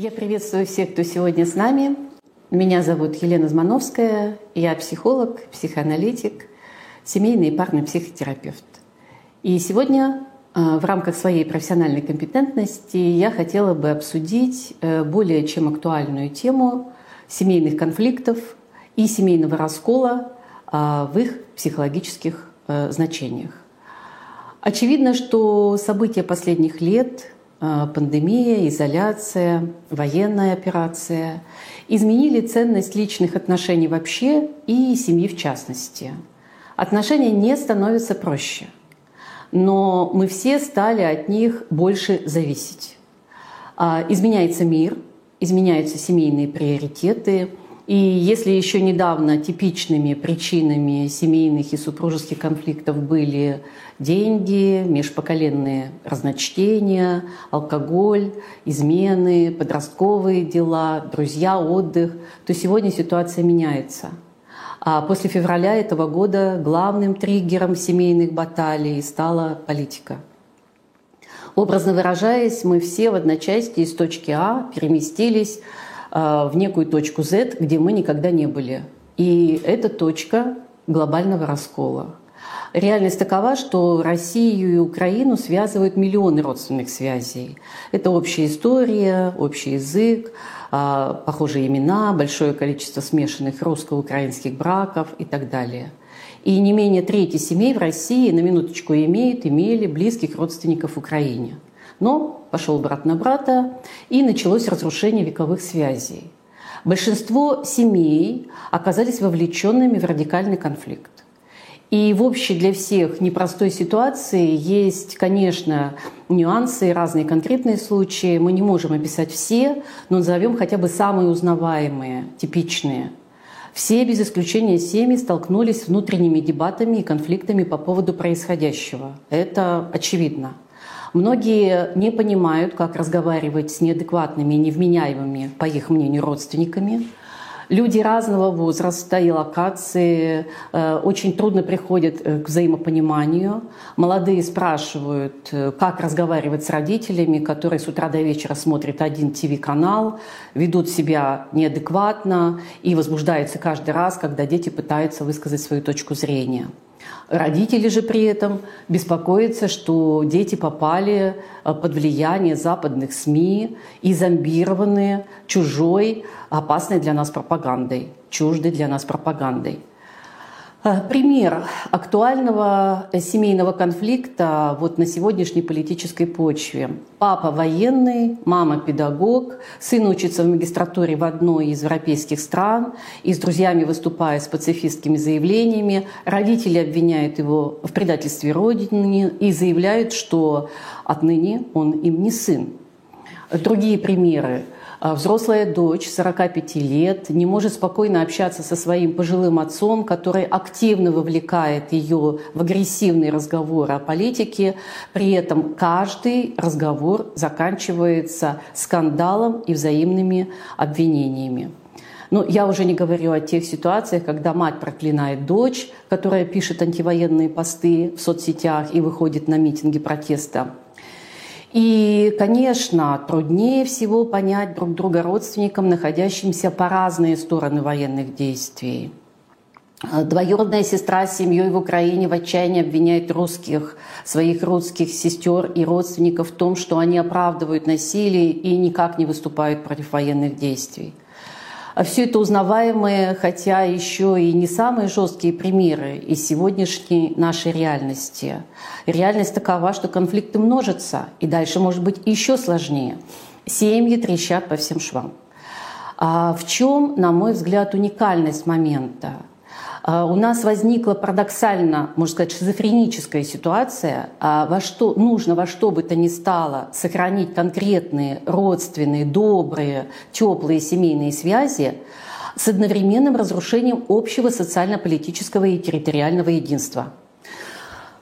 Я приветствую всех, кто сегодня с нами. Меня зовут Елена Змановская. Я психолог, психоаналитик, семейный и парный психотерапевт. И сегодня э, в рамках своей профессиональной компетентности я хотела бы обсудить э, более чем актуальную тему семейных конфликтов и семейного раскола э, в их психологических значениях. Очевидно, что события последних лет пандемия, изоляция, военная операция изменили ценность личных отношений вообще и семьи в частности. Отношения не становятся проще, но мы все стали от них больше зависеть. А, изменяется мир, изменяются семейные приоритеты, и если еще недавно типичными причинами семейных и супружеских конфликтов были деньги, межпоколенные разночтения, алкоголь, измены, подростковые дела, друзья, отдых, то сегодня ситуация меняется. А после февраля этого года главным триггером семейных баталий стала политика. Образно выражаясь, мы все в одночасье из точки А переместились в некую точку Z, где мы никогда не были. И это точка глобального раскола. Реальность такова, что Россию и Украину связывают миллионы родственных связей. Это общая история, общий язык, э, похожие имена, большое количество смешанных русско-украинских браков и так далее. И не менее трети семей в России на минуточку имеют, имели близких родственников в Украине – но пошел брат на брата, и началось разрушение вековых связей. Большинство семей оказались вовлеченными в радикальный конфликт. И в общей для всех непростой ситуации есть, конечно, нюансы и разные конкретные случаи. Мы не можем описать все, но назовем хотя бы самые узнаваемые, типичные. Все без исключения семьи столкнулись с внутренними дебатами и конфликтами по поводу происходящего. Это очевидно. Многие не понимают, как разговаривать с неадекватными, невменяемыми, по их мнению, родственниками. Люди разного возраста и локации э, очень трудно приходят э, к взаимопониманию. Молодые спрашивают, э, как разговаривать с родителями, которые с утра до вечера смотрят один ТВ-канал, ведут себя неадекватно и возбуждаются каждый раз, когда дети пытаются высказать свою точку зрения. Родители же при этом беспокоятся, что дети попали э, под влияние западных СМИ и зомбированы чужой, опасной для нас пропагандой, чуждой для нас пропагандой. Э, пример актуального семейного конфликта вот на сегодняшней политической почве. Папа военный, мама педагог, сын учится в магистратуре в одной из европейских стран и с друзьями выступая с пацифистскими заявлениями. Родители обвиняют его в предательстве родины и заявляют, что отныне он им не сын. Другие примеры. А взрослая дочь 45 лет не может спокойно общаться со своим пожилым отцом, который активно вовлекает ее в агрессивный разговор о политике. При этом каждый разговор заканчивается скандалом и взаимными обвинениями. Но я уже не говорю о тех ситуациях, когда мать проклинает дочь, которая пишет антивоенные посты в соцсетях и выходит на митинги протеста. И, конечно, труднее всего понять друг друга родственникам, находящимся по разные стороны военных действий. Двоюродная сестра с семьей в Украине в отчаянии обвиняет русских, своих русских сестер и родственников в том, что они оправдывают насилие и никак не выступают против военных действий. А все это узнаваемые, хотя еще и не самые жесткие примеры из сегодняшней нашей реальности. Реальность такова, что конфликты множатся, и дальше может быть еще сложнее. Семьи трещат по всем швам. А в чем, на мой взгляд, уникальность момента? А, у нас возникла парадоксально, можно сказать, шизофреническая ситуация, а, во что нужно во что бы то ни стало сохранить конкретные родственные, добрые, теплые семейные связи с одновременным разрушением общего социально-политического и территориального единства.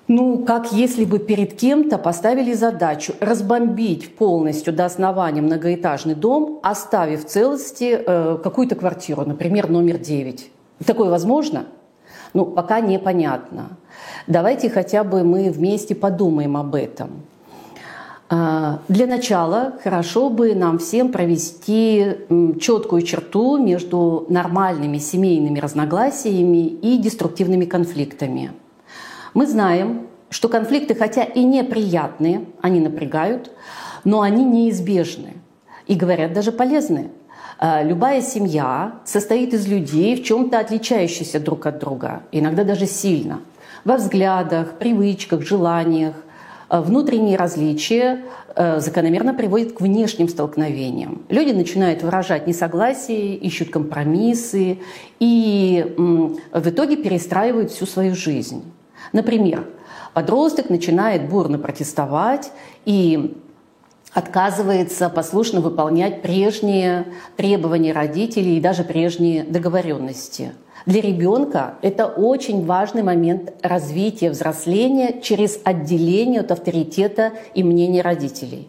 Ну, как если бы перед кем-то поставили задачу разбомбить полностью до основания многоэтажный дом, оставив в целости э, какую-то квартиру, например, номер 9. Такое возможно? Ну, пока непонятно. Давайте хотя бы мы вместе подумаем об этом. А, для начала хорошо бы нам всем провести четкую черту между нормальными семейными разногласиями и деструктивными конфликтами. Мы знаем, что конфликты, хотя и неприятные, они напрягают, но они неизбежны и, говорят, даже полезны. А, любая семья состоит из людей, в чем-то отличающихся друг от друга, иногда даже сильно, во взглядах, привычках, желаниях, Э, внутренние различия э, закономерно приводят к внешним столкновениям. Люди начинают выражать несогласие, ищут компромиссы и в итоге перестраивают всю свою жизнь. Например, подросток начинает бурно протестовать и отказывается послушно выполнять прежние требования родителей и даже прежние договоренности – для ребенка это очень важный момент развития, взросления через отделение от авторитета и мнения родителей.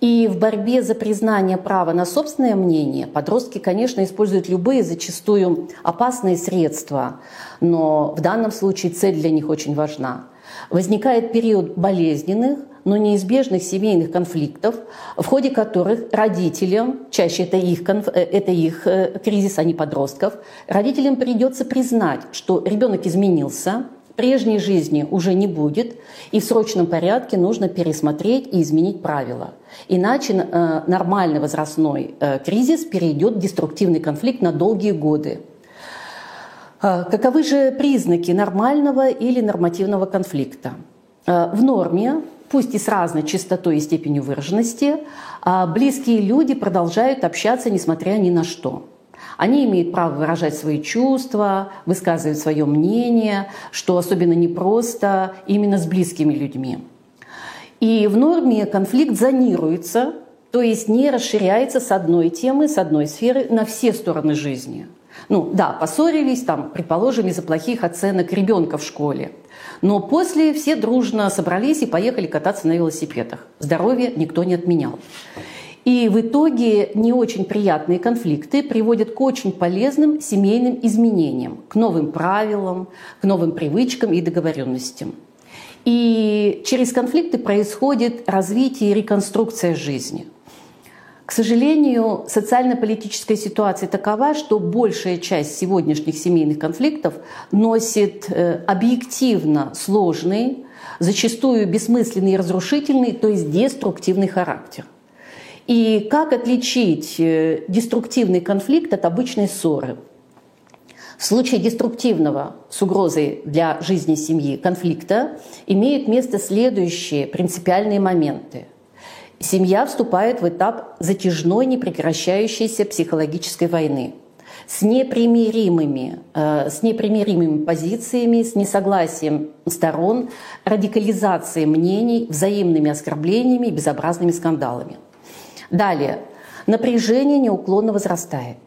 И в борьбе за признание права на собственное мнение подростки, конечно, используют любые, зачастую опасные средства, но в данном случае цель для них очень важна. Возникает период болезненных, но неизбежных семейных конфликтов, в ходе которых родителям, чаще это их, э, это их э, кризис, а не подростков, родителям придется признать, что ребенок изменился, прежней жизни уже не будет, и в срочном порядке нужно пересмотреть и изменить правила. Иначе э, нормальный возрастной кризис перейдет в деструктивный конфликт на долгие годы. Каковы же признаки нормального или нормативного конфликта? В норме пусть и с разной частотой и степенью выраженности, а близкие люди продолжают общаться, несмотря ни на что. Они имеют право выражать свои чувства, высказывать свое мнение, что особенно непросто именно с близкими людьми. И в норме конфликт зонируется, то есть не расширяется с одной темы, с одной сферы на все стороны жизни. Ну да, поссорились, там, предположим, из-за плохих оценок ребенка в школе – но после все дружно собрались и поехали кататься на велосипедах. Здоровье никто не отменял. И в итоге не очень приятные конфликты приводят к очень полезным семейным изменениям, к новым правилам, к новым привычкам и договоренностям. И через конфликты происходит развитие и реконструкция жизни. К сожалению, социально-политическая ситуация такова, что большая часть сегодняшних семейных конфликтов носит э, объективно сложный, зачастую бессмысленный и разрушительный, то есть деструктивный характер. И как отличить э, деструктивный конфликт от обычной ссоры? В случае деструктивного с угрозой для жизни семьи конфликта имеют место следующие принципиальные моменты – Семья вступает в этап затяжной, непрекращающейся психологической войны с непримиримыми, э, с непримиримыми позициями, с несогласием сторон, радикализацией мнений, взаимными оскорблениями и безобразными скандалами. Далее. Напряжение неуклонно возрастает.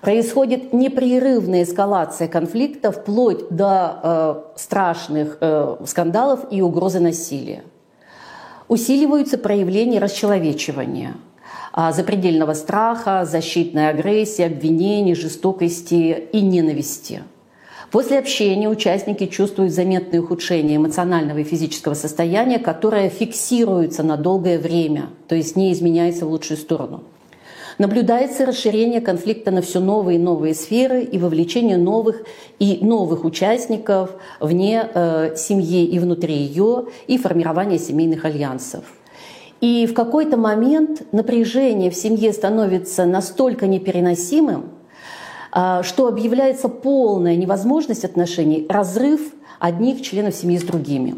Происходит непрерывная эскалация конфликта вплоть до э, страшных э, скандалов и угрозы насилия усиливаются проявления расчеловечивания, а, запредельного страха, защитной агрессии, обвинений, жестокости и ненависти. После общения участники чувствуют заметное ухудшение эмоционального и физического состояния, которое фиксируется на долгое время, то есть не изменяется в лучшую сторону. Наблюдается расширение конфликта на все новые и новые сферы и вовлечение новых и новых участников вне э, семьи и внутри ее, и формирование семейных альянсов. И в какой-то момент напряжение в семье становится настолько непереносимым, э, что объявляется полная невозможность отношений, разрыв одних членов семьи с другими.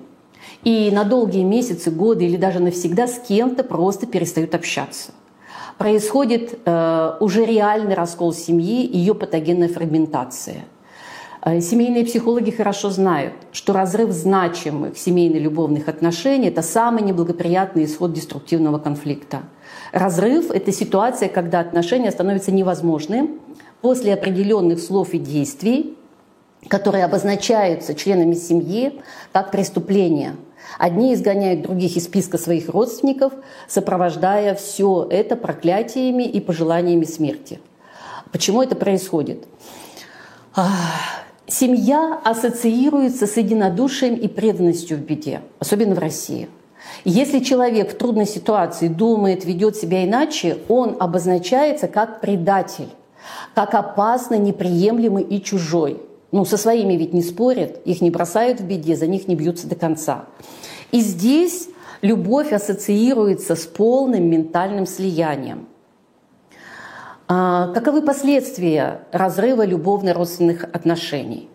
И на долгие месяцы, годы или даже навсегда с кем-то просто перестают общаться происходит э, уже реальный раскол семьи, ее патогенная фрагментация. Э, семейные психологи хорошо знают, что разрыв значимых семейно-любовных отношений – это самый неблагоприятный исход деструктивного конфликта. Разрыв – это ситуация, когда отношения становятся невозможным после определенных слов и действий, которые обозначаются членами семьи как преступление – Одни изгоняют других из списка своих родственников, сопровождая все это проклятиями и пожеланиями смерти. Почему это происходит? Семья ассоциируется с единодушием и преданностью в беде, особенно в России. Если человек в трудной ситуации думает, ведет себя иначе, он обозначается как предатель, как опасный, неприемлемый и чужой. Ну, со своими ведь не спорят, их не бросают в беде, за них не бьются до конца. И здесь любовь ассоциируется с полным ментальным слиянием. А, каковы последствия разрыва любовно-родственных отношений?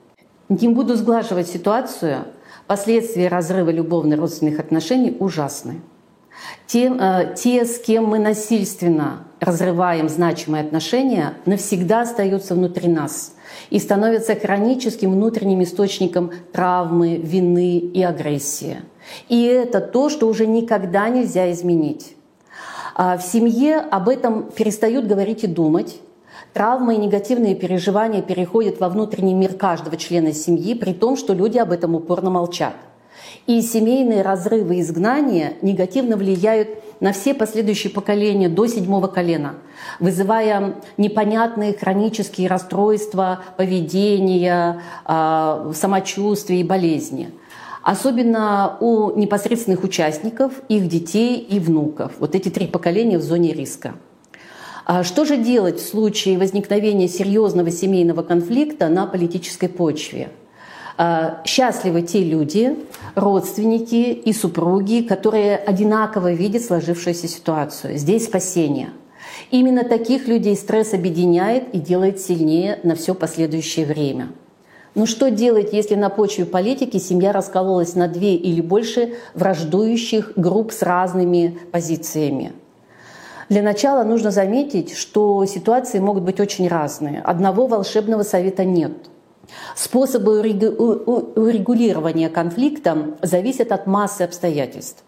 Не буду сглаживать ситуацию. Последствия разрыва любовно-родственных отношений ужасны. Те, э, те, с кем мы насильственно разрываем значимые отношения, навсегда остаются внутри нас и становятся хроническим внутренним источником травмы, вины и агрессии. И это то, что уже никогда нельзя изменить. А в семье об этом перестают говорить и думать. Травмы и негативные переживания переходят во внутренний мир каждого члена семьи, при том, что люди об этом упорно молчат. И семейные разрывы изгнания негативно влияют на все последующие поколения до седьмого колена, вызывая непонятные хронические расстройства поведения, а, самочувствия и болезни – особенно у непосредственных участников, их детей и внуков. Вот эти три поколения в зоне риска. А что же делать в случае возникновения серьезного семейного конфликта на политической почве? А, счастливы те люди, родственники и супруги, которые одинаково видят сложившуюся ситуацию. Здесь спасение. Именно таких людей стресс объединяет и делает сильнее на все последующее время. Но что делать, если на почве политики семья раскололась на две или больше враждующих групп с разными позициями? Для начала нужно заметить, что ситуации могут быть очень разные. Одного волшебного совета нет. Способы урегулирования конфликта зависят от массы обстоятельств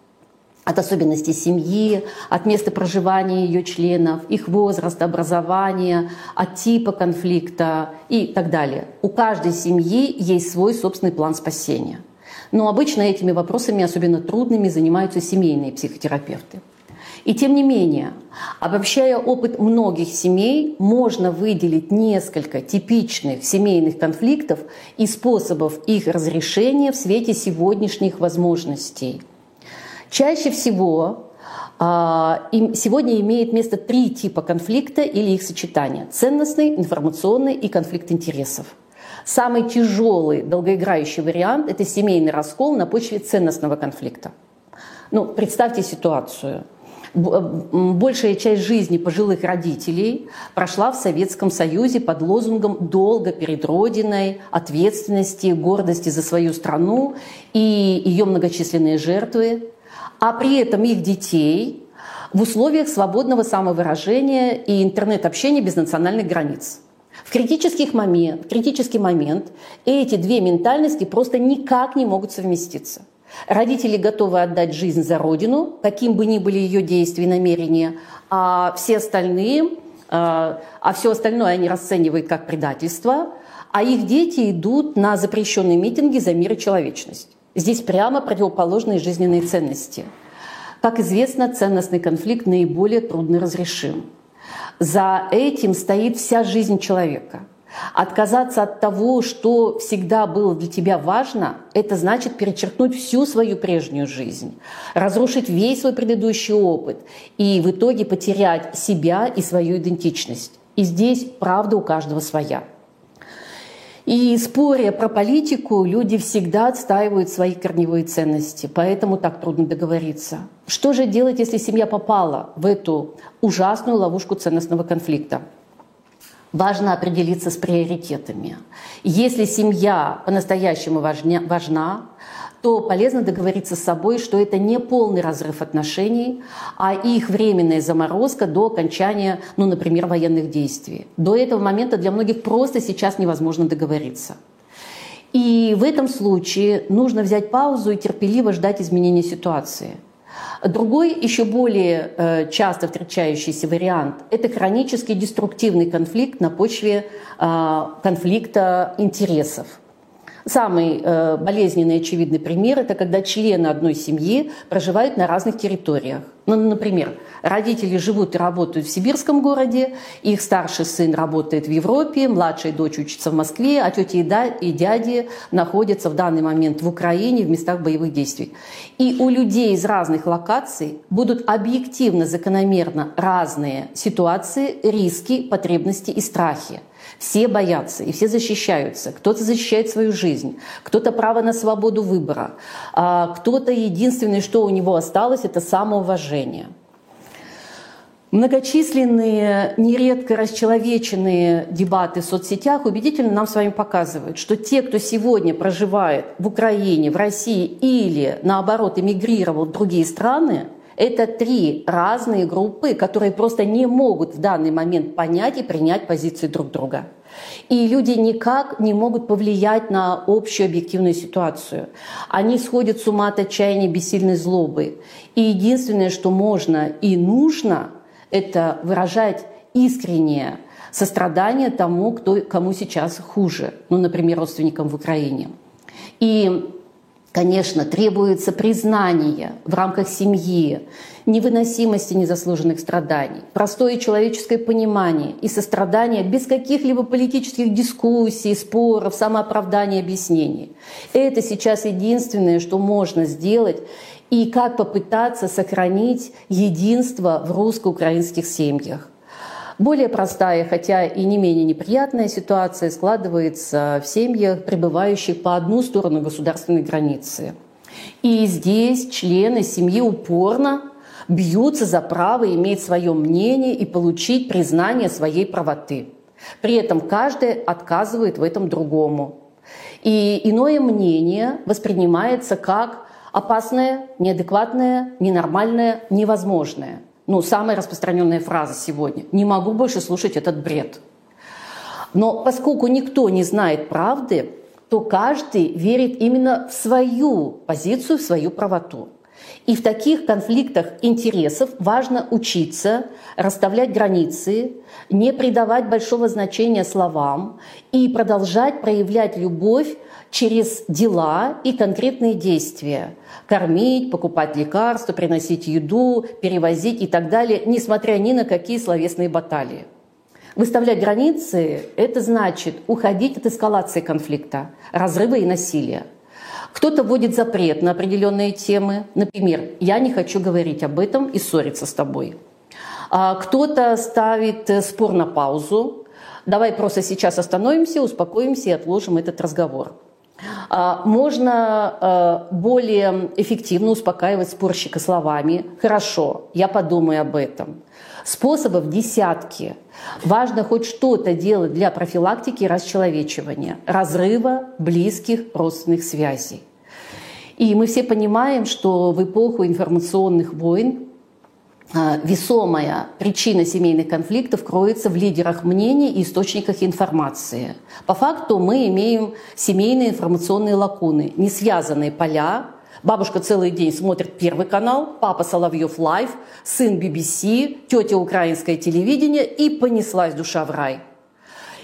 от особенностей семьи, от места проживания ее членов, их возраста, образования, от типа конфликта и так далее. У каждой семьи есть свой собственный план спасения. Но обычно этими вопросами, особенно трудными, занимаются семейные психотерапевты. И тем не менее, обобщая опыт многих семей, можно выделить несколько типичных семейных конфликтов и способов их разрешения в свете сегодняшних возможностей – Чаще всего а, сегодня имеет место три типа конфликта или их сочетания. Ценностный, информационный и конфликт интересов. Самый тяжелый долгоиграющий вариант – это семейный раскол на почве ценностного конфликта. Ну, представьте ситуацию. Большая часть жизни пожилых родителей прошла в Советском Союзе под лозунгом «долго перед Родиной», ответственности, гордости за свою страну и ее многочисленные жертвы а при этом их детей в условиях свободного самовыражения и интернет-общения без национальных границ. В, критических момент, в критический момент эти две ментальности просто никак не могут совместиться. Родители готовы отдать жизнь за родину, каким бы ни были ее действия и намерения, а все остальные, а, а все остальное они расценивают как предательство, а их дети идут на запрещенные митинги за мир и человечность. Здесь прямо противоположные жизненные ценности. Как известно, ценностный конфликт наиболее трудно разрешим. За этим стоит вся жизнь человека. Отказаться от того, что всегда было для тебя важно, это значит перечеркнуть всю свою прежнюю жизнь, разрушить весь свой предыдущий опыт и в итоге потерять себя и свою идентичность. И здесь правда у каждого своя. И споря про политику, люди всегда отстаивают свои корневые ценности, поэтому так трудно договориться. Что же делать, если семья попала в эту ужасную ловушку ценностного конфликта? Важно определиться с приоритетами. Если семья по-настоящему важна, то полезно договориться с собой, что это не полный разрыв отношений, а их временная заморозка до окончания, ну, например, военных действий. До этого момента для многих просто сейчас невозможно договориться. И в этом случае нужно взять паузу и терпеливо ждать изменения ситуации. Другой, еще более э, часто встречающийся вариант – это хронический деструктивный конфликт на почве э, конфликта интересов – Самый э, болезненный очевидный пример – это когда члены одной семьи проживают на разных территориях. Ну, например, родители живут и работают в сибирском городе, их старший сын работает в Европе, младшая дочь учится в Москве, а тети и дяди находятся в данный момент в Украине в местах боевых действий. И у людей из разных локаций будут объективно, закономерно разные ситуации, риски, потребности и страхи. Все боятся и все защищаются. Кто-то защищает свою жизнь, кто-то право на свободу выбора, а кто-то единственное, что у него осталось, это самоуважение. Многочисленные, нередко расчеловеченные дебаты в соцсетях убедительно нам с вами показывают, что те, кто сегодня проживает в Украине, в России или, наоборот, эмигрировал в другие страны, это три разные группы, которые просто не могут в данный момент понять и принять позиции друг друга. И люди никак не могут повлиять на общую объективную ситуацию. Они сходят с ума от отчаяния, бессильной злобы. И единственное, что можно и нужно, это выражать искреннее сострадание тому, кто, кому сейчас хуже. Ну, например, родственникам в Украине. И Конечно, требуется признание в рамках семьи, невыносимости незаслуженных страданий, простое человеческое понимание и сострадание без каких-либо политических дискуссий, споров, самооправданий, объяснений. Это сейчас единственное, что можно сделать и как попытаться сохранить единство в русско-украинских семьях. Более простая, хотя и не менее неприятная ситуация складывается в семьях, пребывающих по одну сторону государственной границы. И здесь члены семьи упорно бьются за право иметь свое мнение и получить признание своей правоты. При этом каждый отказывает в этом другому. И иное мнение воспринимается как опасное, неадекватное, ненормальное, невозможное ну, самая распространенная фраза сегодня. Не могу больше слушать этот бред. Но поскольку никто не знает правды, то каждый верит именно в свою позицию, в свою правоту. И в таких конфликтах интересов важно учиться расставлять границы, не придавать большого значения словам и продолжать проявлять любовь через дела и конкретные действия. Кормить, покупать лекарства, приносить еду, перевозить и так далее, несмотря ни на какие словесные баталии. Выставлять границы – это значит уходить от эскалации конфликта, разрыва и насилия. Кто-то вводит запрет на определенные темы. Например, «я не хочу говорить об этом и ссориться с тобой». А кто-то ставит э, спор на паузу. Давай просто сейчас остановимся, успокоимся и отложим этот разговор. А, можно а, более эффективно успокаивать спорщика словами «хорошо, я подумаю об этом». Способов десятки. Важно хоть что-то делать для профилактики расчеловечивания, разрыва близких родственных связей. И мы все понимаем, что в эпоху информационных войн весомая причина семейных конфликтов кроется в лидерах мнений и источниках информации. По факту мы имеем семейные информационные лакуны, не связанные поля. Бабушка целый день смотрит Первый канал, папа Соловьев Live, сын BBC, тетя украинское телевидение и понеслась душа в рай.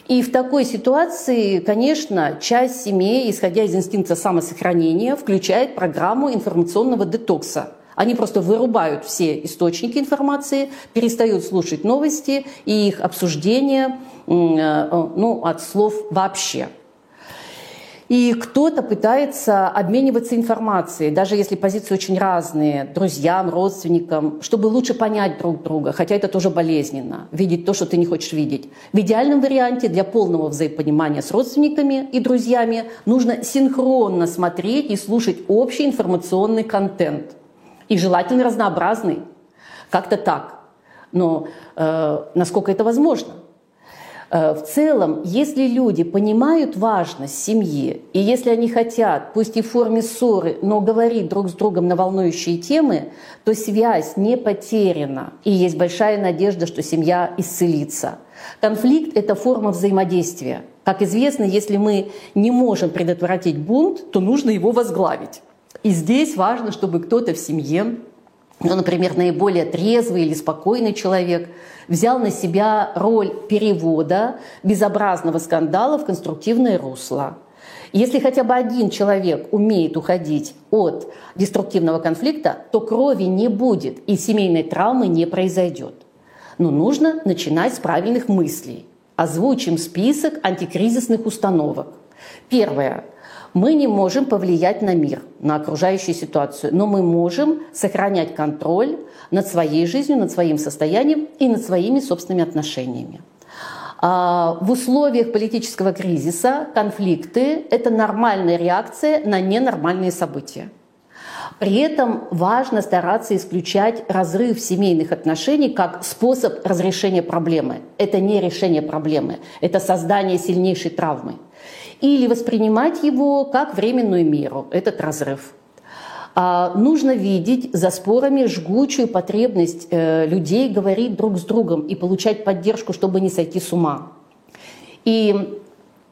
И в такой ситуации, конечно, часть семей, исходя из инстинкта самосохранения, включает программу информационного детокса – они просто вырубают все источники информации, перестают слушать новости и их обсуждение э, ну, от слов вообще. И кто-то пытается обмениваться информацией, даже если позиции очень разные, друзьям, родственникам, чтобы лучше понять друг друга, хотя это тоже болезненно, видеть то, что ты не хочешь видеть. В идеальном варианте для полного взаимопонимания с родственниками и друзьями нужно синхронно смотреть и слушать общий информационный контент – и желательно разнообразный. Как-то так. Но э, насколько это возможно? Э, в целом, если люди понимают важность семьи, и если они хотят, пусть и в форме ссоры, но говорить друг с другом на волнующие темы, то связь не потеряна, и есть большая надежда, что семья исцелится. Конфликт – это форма взаимодействия. Как известно, если мы не можем предотвратить бунт, то нужно его возглавить. И здесь важно, чтобы кто-то в семье, ну, например, наиболее трезвый или спокойный человек, взял на себя роль перевода безобразного скандала в конструктивное русло. Если хотя бы один человек умеет уходить от деструктивного конфликта, то крови не будет и семейной травмы не произойдет. Но нужно начинать с правильных мыслей. Озвучим список антикризисных установок. Первое. Мы не можем повлиять на мир, на окружающую ситуацию, но мы можем сохранять контроль над своей жизнью, над своим состоянием и над своими собственными отношениями. А, в условиях политического кризиса конфликты – это нормальная реакция на ненормальные события. При этом важно стараться исключать разрыв семейных отношений как способ разрешения проблемы. Это не решение проблемы, это создание сильнейшей травмы. Или воспринимать его как временную меру, этот разрыв. А нужно видеть за спорами жгучую потребность э, людей говорить друг с другом и получать поддержку, чтобы не сойти с ума. И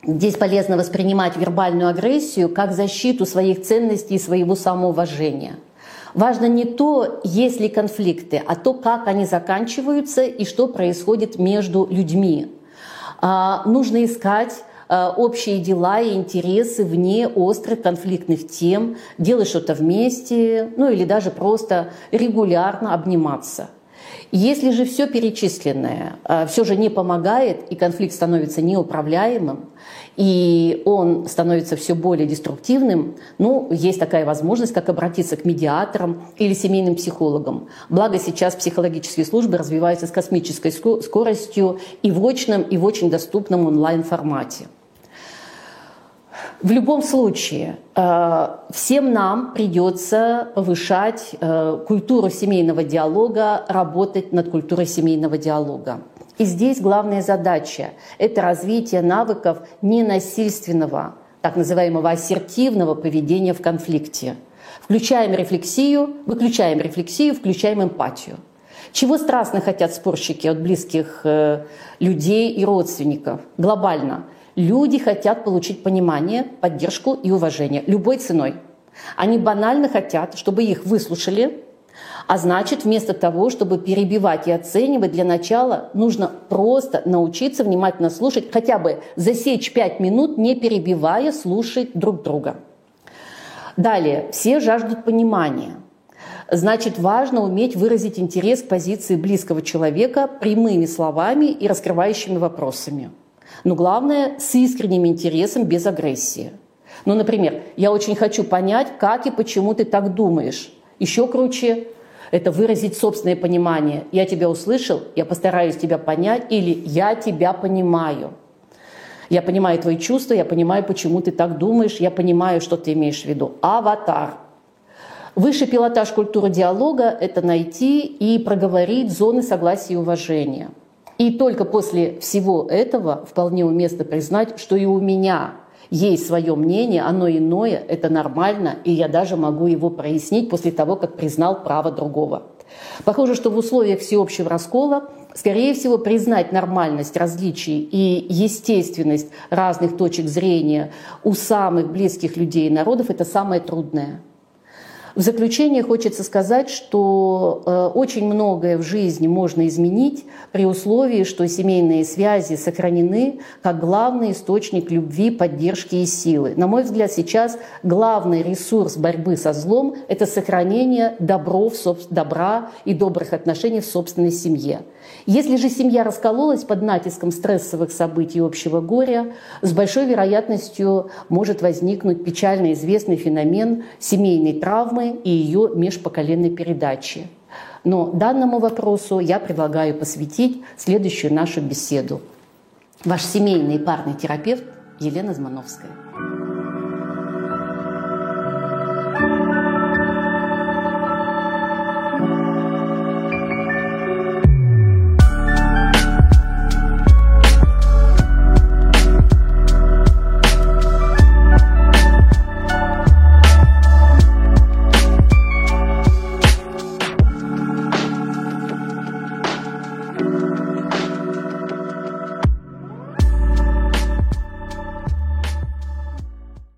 здесь полезно воспринимать вербальную агрессию как защиту своих ценностей и своего самоуважения. Важно не то, есть ли конфликты, а то, как они заканчиваются и что происходит между людьми. А, нужно искать общие дела и интересы вне острых конфликтных тем, делать что-то вместе, ну или даже просто регулярно обниматься. Если же все перечисленное э, все же не помогает, и конфликт становится неуправляемым, и он становится все более деструктивным, ну, есть такая возможность, как обратиться к медиаторам или семейным психологам. Благо сейчас психологические службы развиваются с космической скоростью и в очном, и в очень доступном онлайн-формате. В любом случае, э, всем нам придется повышать э, культуру семейного диалога, работать над культурой семейного диалога. И здесь главная задача – это развитие навыков ненасильственного, так называемого ассертивного поведения в конфликте. Включаем рефлексию, выключаем рефлексию, включаем эмпатию. Чего страстно хотят спорщики от близких э, людей и родственников глобально – Люди хотят получить понимание, поддержку и уважение любой ценой. Они банально хотят, чтобы их выслушали, а значит, вместо того, чтобы перебивать и оценивать, для начала нужно просто научиться внимательно слушать, хотя бы засечь пять минут, не перебивая, слушать друг друга. Далее, все жаждут понимания. Значит, важно уметь выразить интерес к позиции близкого человека прямыми словами и раскрывающими вопросами. Но главное, с искренним интересом, без агрессии. Ну, например, я очень хочу понять, как и почему ты так думаешь. Еще круче – это выразить собственное понимание. Я тебя услышал, я постараюсь тебя понять, или я тебя понимаю. Я понимаю твои чувства, я понимаю, почему ты так думаешь, я понимаю, что ты имеешь в виду. Аватар. Высший пилотаж культуры диалога – это найти и проговорить зоны согласия и уважения – и только после всего этого вполне уместно признать, что и у меня есть свое мнение, оно иное, это нормально, и я даже могу его прояснить после того, как признал право другого. Похоже, что в условиях всеобщего раскола, скорее всего, признать нормальность различий и естественность разных точек зрения у самых близких людей и народов – это самое трудное – в заключение хочется сказать, что э, очень многое в жизни можно изменить при условии, что семейные связи сохранены как главный источник любви, поддержки и силы. На мой взгляд, сейчас главный ресурс борьбы со злом – это сохранение добров, добра и добрых отношений в собственной семье. Если же семья раскололась под натиском стрессовых событий и общего горя, с большой вероятностью может возникнуть печально известный феномен семейной травмы и ее межпоколенной передачи. Но данному вопросу я предлагаю посвятить следующую нашу беседу. Ваш семейный парный терапевт Елена Змановская.